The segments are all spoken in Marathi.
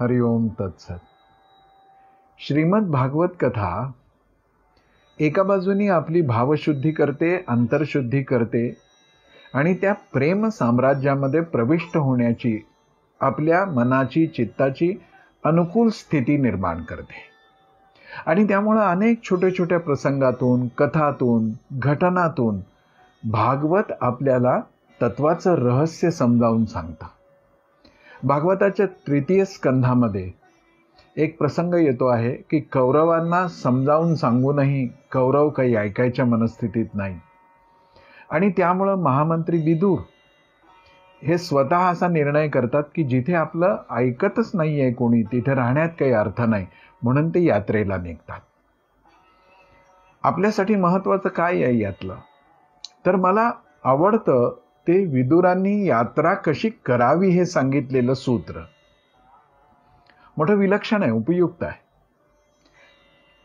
हरिओम तत्सत. श्रीमद भागवत कथा. एका बाजूनी आपली भावशुद्धी करते अंतरशुद्धी करते आणि त्या प्रेम साम्राज्यामध्ये प्रविष्ट होण्याची आपल्या मनाची चित्ताची अनुकूल स्थिती निर्माण करते. आणि त्यामुळं अनेक छोट्या छोट्या प्रसंगातून कथातून घटनातून भागवत आपल्याला तत्वाचं रहस्य समजावून सांगतं. भागवताच्या तृतीय स्कंधामध्ये एक प्रसंग येतो आहे की कौरवांना समजावून सांगूनही कौरव काही ऐकायच्या मनस्थितीत नाही. आणि त्यामुळं महामंत्री विदूर हे स्वतः असा निर्णय करतात की जिथे आपलं ऐकतच नाही आहे कोणी तिथे राहण्यात काही अर्थ नाही. म्हणून ते यात्रेला निघतात. आपल्यासाठी महत्त्वाचं काय आहे यातलं? तर मला आवडतं ते विदुरांनी यात्रा कशी करावी हे सांगितलेलं सूत्र. मोठं विलक्षण आहे उपयुक्त आहे.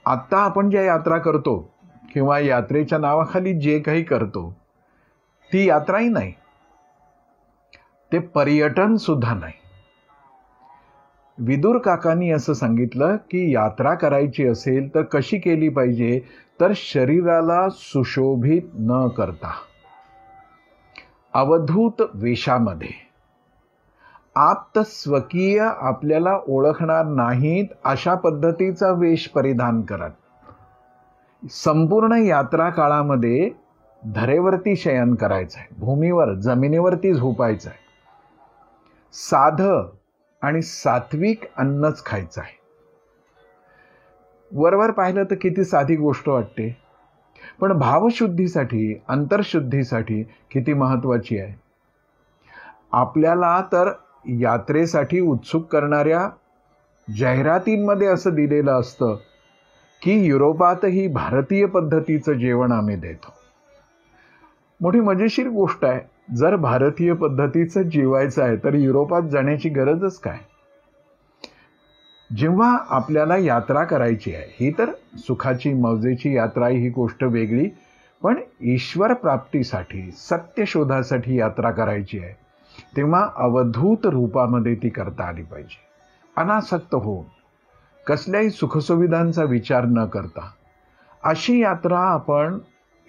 आत्ता आपण ज्या यात्रा करतो किंवा यात्रेच्या नावाखाली जे काही करतो ती यात्राही नाही. ते पर्यटन सुद्धा नाही. विदुर काकांनी असं सांगितलं की यात्रा करायची असेल तर कशी केली पाहिजे तर शरीराला सुशोभित न करता. अवधूत वेशामध्ये आप्त स्वकीय आपल्याला ओळखणार नाहीत अशा पद्धतीचा वेश परिधान करत. संपूर्ण यात्रा काळामध्ये धरेवरती शयन करायचं आहे भूमीवर जमिनीवरती झोपायचं आहे साध आणि सात्विक अन्नच खायचं आहे वरवर पाहिलं तर किती साधी गोष्ट वाटते. पण भावशुद्धीसाठी अंतरशुद्धीसाठी किती महत्वाची आहे? आपल्याला तर यात्रेसाठी उत्सुक करणाऱ्या जाहिरातींमध्ये असं दिलेलं असतं की युरोपातही भारतीय पद्धतीचं जेवण आम्ही देतो. मोठी मजेशीर गोष्ट आहे जर भारतीय पद्धतीचं जेवायचं आहे तर युरोपात जाण्याची गरजच काय? जेव्हा आपल्याला यात्रा करायची आहे ही तर सुखाची मौजेची यात्रा ही गोष्ट वेगळी पण ईश्वर प्राप्तीसाठी सत्य शोधासाठी यात्रा करायची आहे तेव्हा अवधूत रूपामध्ये ती करता आली पाहिजे. अनासक्त होऊन कसल्याही सुखसुविधांचा विचार न करता अशी यात्रा आपण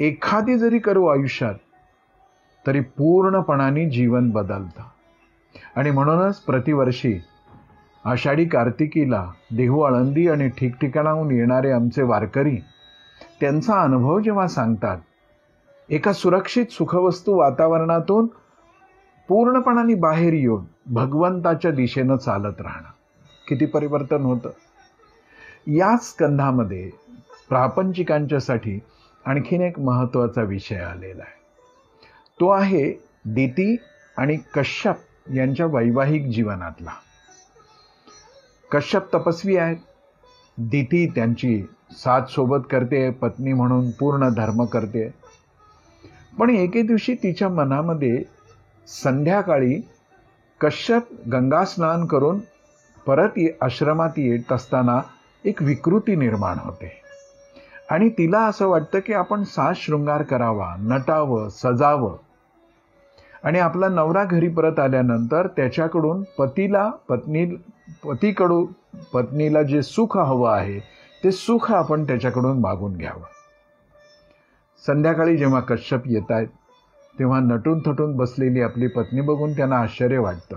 एखादी जरी करू आयुष्यात तरी पूर्णपणाने जीवन बदलतं. आणि म्हणूनच प्रतिवर्षी आषाढी कार्तिकीला देहू आळंदी आणि ठिकठिकाणाहून येणारे आमचे वारकरी त्यांचा अनुभव जेव्हा सांगतात एका सुरक्षित सुखवस्तू वातावरणातून पूर्णपणाने बाहेर येऊन भगवंताच्या दिशेनं चालत राहणं किती परिवर्तन होतं. या स्कंधामध्ये प्रापंचिकांच्यासाठी आणखीन एक महत्त्वाचा विषय आलेला आहे. तो आहे दिती आणि कश्यप यांच्या वैवाहिक जीवनातला. कश्यप तपस्वी आहेत. दिती त्यांची साथ सोबत करते पत्नी म्हणून पूर्ण धर्म करते. पण एके दिवशी तिच्या मनामध्ये संध्याकाळी कश्यप गंगा स्नान करून परत आश्रमात येत असताना एक विकृती निर्माण होते. आणि तिला असं वाटतं की आपण साज शृंगार करावा नटावं सजावं. आणि आपला नवरा घरी परत आल्यानंतर त्याच्याकडून पतीला पत्नी पतीकडून पत्नीला जे सुख हवं आहे ते सुख आपण त्याच्याकडून मागून घ्यावं. संध्याकाळी जेव्हा कश्यप येत आहेत तेव्हा नटून थटून बसलेली आपली पत्नी बघून त्यांना आश्चर्य वाटतं.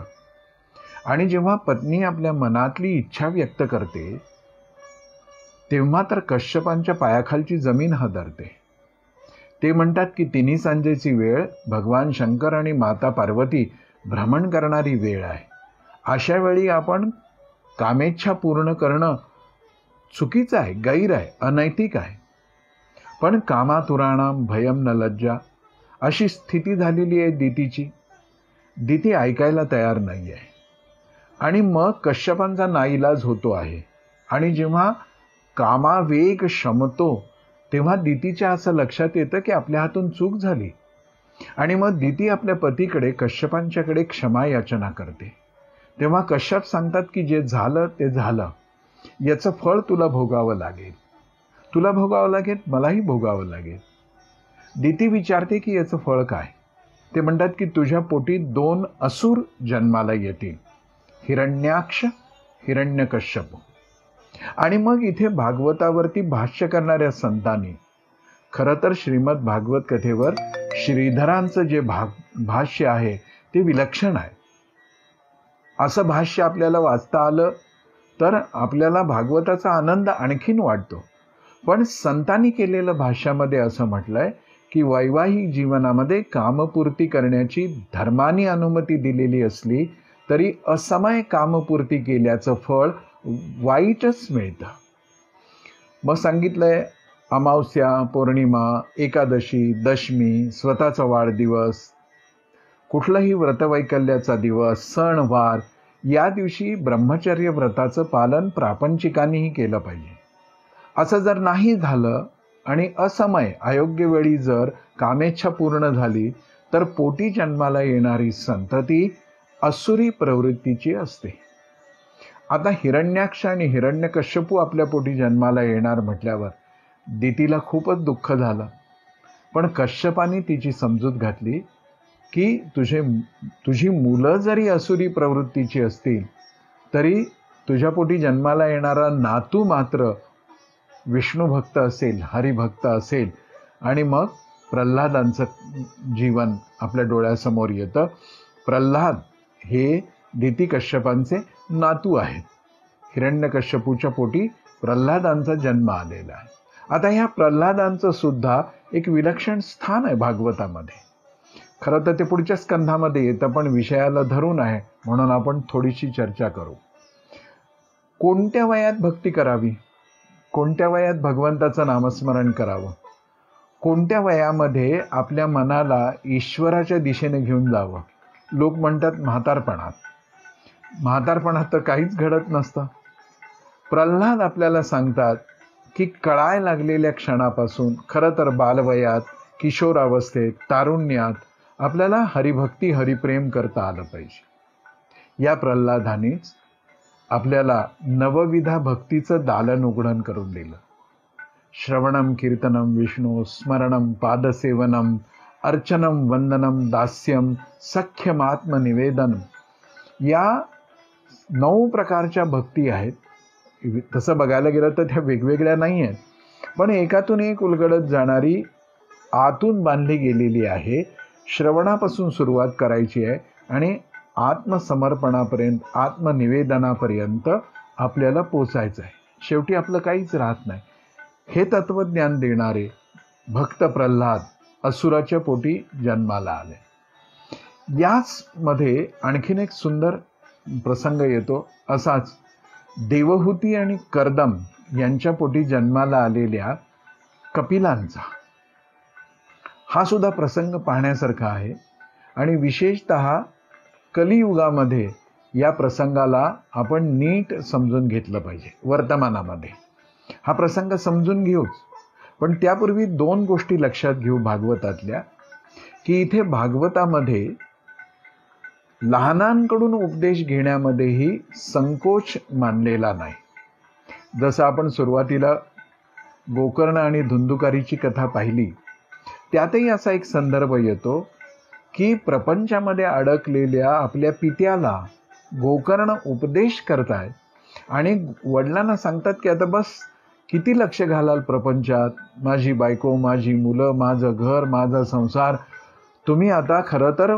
आणि जेव्हा पत्नी आपल्या मनातली इच्छा व्यक्त करते तेव्हा तर कश्यपांच्या पायाखालची जमीन हदरते. ते म्हणतात की तिन्ही सांजेची वेळ भगवान शंकर आणि माता पार्वती भ्रमण करणारी वेळ आहे. अशा वेळी आपण कामेच्छा पूर्ण करणं चुकीचं आहे गैर आहे अनैतिक आहे. पण कामातुराणाम भयम न लज्जा अशी स्थिती झालेली आहे दितीची. दिती ऐकायला तयार नाही आहे. आणि मग कश्यपांचा नाईलाज होतो आहे. आणि जेव्हा कामावेग शमतो तेव्हा दितीच्या असं लक्षात येतं की आपल्या हातून चूक झाली. आणि मग दिती आपल्या पतीकडे कश्यपांच्याकडे क्षमा याचना करते. तेव्हा कश्यप सांगतात की जे झालं ते झालं. याचं फळ तुला भोगावं लागेल. तुला भोगावं लागेल मलाही भोगावं लागेल. दिती विचारते की याचं फळ काय? ते म्हणतात की तुझ्या पोटी दोन असुर जन्माला येतील. हिरण्याक्ष हिरण्यकश्यप. आणि मग इथे भागवतावरती भाष्य करणाऱ्या संतांनी. खरं तर श्रीमद भागवत कथेवर श्रीधरांचं जे भाग भाष्य आहे ते विलक्षण आहे. असं भाष्य आपल्याला वाचता आलं तर आपल्याला भागवताचा आनंद आणखीन वाटतो. पण संतांनी केलेलं भाष्यामध्ये असं म्हटलंय की वैवाहिक जीवनामध्ये कामपूर्ती करण्याची धर्मानी अनुमती दिलेली असली तरी असमय कामपूर्ती केल्याचं फळ वाईटच मिळतं. मग सांगितलंय अमावस्या पौर्णिमा एकादशी दशमी स्वतःचा वाढदिवस कुठलाही व्रतवैकल्याचा दिवस सणवार या दिवशी ब्रह्मचर्य व्रताचं पालन प्रापंचिकांनीही केलं पाहिजे. असं जर नाही झालं आणि असमय अयोग्य वेळी जर कामेच्छा पूर्ण झाली तर पोटी जन्माला येणारी संतती असुरी प्रवृत्तीची असते. आता हिरण्याक्ष आणि हिरण्यकश्यपू आपल्या पोटी जन्माला येणार म्हटल्यावर दितीला खूपच दुःख झालं. पण कश्यपाने तिची समजूत घातली की तुझे तुझी मुलं जरी असुरी प्रवृत्तीची असतील तरी तुझ्या पोटी जन्माला येणारा नातू मात्र विष्णू भक्त असेल हरिभक्त असेल आणि मग प्रल्हादांचं जीवन आपल्या डोळ्यासमोर येतं. प्रल्हाद हे दिती कश्यपांचे नातू आहेत. हिरण्यकश्यपूच्या पोटी प्रल्हादांचा जन्म आलेला आहे. आता ह्या प्रल्हादांचं सुद्धा एक विलक्षण स्थान आहे भागवतामध्ये. खरं तर ते पुढच्या स्कंधामध्ये येतं पण विषयाला धरून आहे म्हणून आपण थोडीशी चर्चा करू. कोणत्या वयात भक्ती करावी? कोणत्या वयात भगवंताचं नामस्मरण करावं? कोणत्या वयामध्ये आपल्या मनाला ईश्वराच्या दिशेने घेऊन जावं? लोक म्हणतात म्हातारपणात. म्हातारपणात तर काहीच घडत नसतं. प्रल्हाद आपल्याला सांगतात की कळाय लागलेल्या क्षणापासून खरं तर बालवयात किशोरावस्थेत तारुण्यात आपल्याला हरिभक्ती हरिप्रेम करता आलं पाहिजे. या प्रल्हादानेच आपल्याला नवविधा भक्तीचं दालन उघडण करून दिलं. श्रवणम कीर्तनम विष्णू स्मरणम पादसेवनम अर्चनम वंदनम दास्यम सख्यमात्मनिवेदन या नऊ प्रकारच्या भक्ती आहेत. तसं बघायला गेलं तर त्या वेगवेगळ्या नाही आहेत. पण एकातून एक उलगडत जाणारी आतून बांधली गेलेली आहे. श्रवणापासून सुरुवात करायची आहे आणि आत्मसमर्पणापर्यंत आत्मनिवेदनापर्यंत आपल्याला पोचायचं आहे. शेवटी आपलं काहीच राहत नाही. हे तत्वज्ञान देणारे भक्त प्रल्हाद असुराच्या पोटी जन्माला आले. याचमध्ये आणखीन एक सुंदर प्रसंग येतो. असाच. देवहूती आणि कर्दम यांच्या पोटी जन्माला आलेल्या कपिलांचा. हा सुद्धा प्रसंग पाहण्यासारखा आहे. आणि विशेषत कलियुगामध्ये या प्रसंगाला आपण नीट समजून घेतलं पाहिजे वर्तमानामध्ये. हा प्रसंग समजून घेऊच. पण त्यापूर्वी दोन गोष्टी लक्षात घेऊ भागवतातल्या की इथे भागवतामध्ये लहानांकडून उपदेश घेण्यामध्येही संकोच मानलेला नाही. जसं आपण सुरुवातीला गोकर्ण आणि धुंदुकारीची कथा पाहिली त्यातही असा एक संदर्भ येतो की प्रपंचामध्ये अडकलेल्या आपल्या पित्याला गोकर्ण उपदेश करतायत आणि वडिलांना सांगतात की आता बस किती लक्ष घालाल प्रपंचात? माझी बायको माझी मुलं माझं घर माझा संसार. तुम्ही आता खरं तर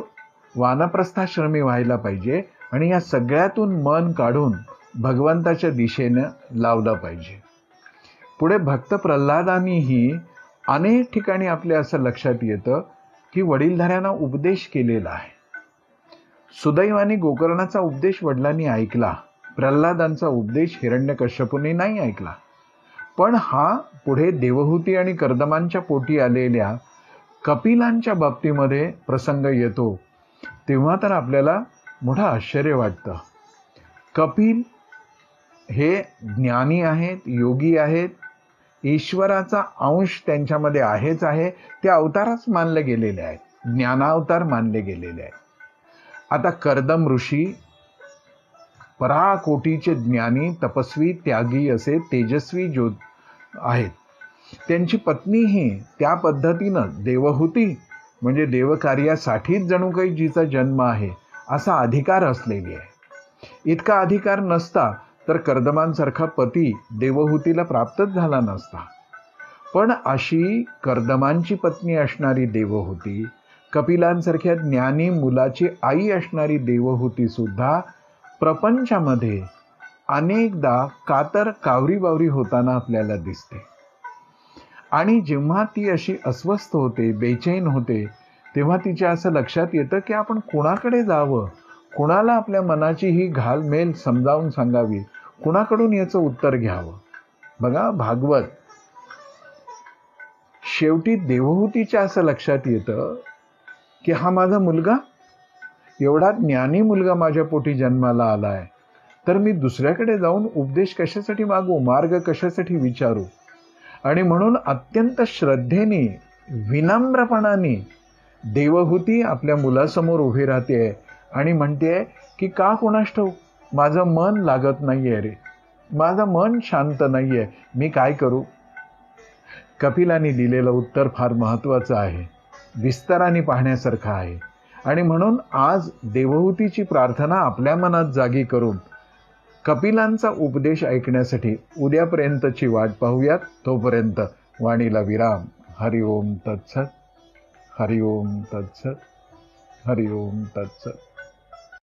वानप्रस्थाश्रमी व्हायला पाहिजे आणि या सगळ्यातून मन काढून भगवंताच्या दिशेनं लावलं पाहिजे. पुढे भक्त प्रल्हादानीही अनेक ठिकाणी आपल्या असं लक्षात येतं की वडीलधाऱ्यांना उपदेश केलेला आहे. सुदैवाने गोकर्णाचा उपदेश वडिलांनी ऐकला. प्रल्हादांचा उपदेश हिरण्यकश्यपूने नाही ऐकला. पण हा पुढे देवहूती आणि कर्दमांच्या पोटी आलेल्या कपिलांच्या बाबतीमध्ये प्रसंग येतो. तेव्हा तर आपल्याला मोठं आश्चर्य वाटतं. कपिल हे ज्ञानी आहेत योगी आहेत. ईश्वराचा अंश त्यांच्यामध्ये आहेच आहे. ते अवतारच मानले गेलेले आहेत. ज्ञानावतार मानले गेलेले आहेत. आता कर्दम ऋषी पराकोटीचे ज्ञानी तपस्वी त्यागी असे तेजस्वी ज्योत आहेत. त्यांची पत्नीही त्या पद्धतीनं देवहूती. म्हणजे देवकार्यासाठीच जणू काही जिचा जन्म आहे असा अधिकार असलेली आहे. इतका अधिकार नसता तर कर्दमांसारखा पती देवहूतीला प्राप्तच झाला नसता. पण अशी कर्दमांची पत्नी असणारी देवहूती कपिलांसारख्या ज्ञानी मुलाची आई असणारी देवहूती सुद्धा प्रपंचामध्ये अनेकदा कातर कावरी बावरी होताना आपल्याला दिसते. आणि जेव्हा ती अशी अस्वस्थ होते बेचैन होते तेव्हा तिच्या असं लक्षात येतं की आपण कुणाकडे जावं? कुणाला आपल्या मनाची ही घालमेल समजावून सांगावी? कुणाकडून याचं उत्तर घ्यावं? बघा भागवत. शेवटी देवहूतीच्या असं लक्षात येतं की हा माझा मुलगा? एवढा ज्ञानी मुलगा माझ्या पोटी जन्माला आलाय. तर मी दुसऱ्याकडे जाऊन उपदेश कशासाठी मागू? मार्ग कशासाठी विचारू? आणि म्हणून अत्यंत श्रद्धेने विनम्रपणाने देवहूती आपल्या मुलासमोर उभी राहते आणि म्हणते की का कोणास ठाऊक माझं मन लागत नाही आहे रे. माझं मन शांत नाही आहे मी काय करू? कपिलाने दिलेलं उत्तर फार महत्त्वाचं आहे. विस्ताराने पाहण्यासारखं आहे. आणि म्हणून आज देवहूतीची प्रार्थना आपल्या मनात जागी करून कपिलांचा उपदेश ऐकण्यासाठी उद्यापर्यंतची वाट पाहूयात. तोपर्यंत वाणीला विराम. हरिओम तत्सत. हरिओम तत्सत. हरिओम तत्सत.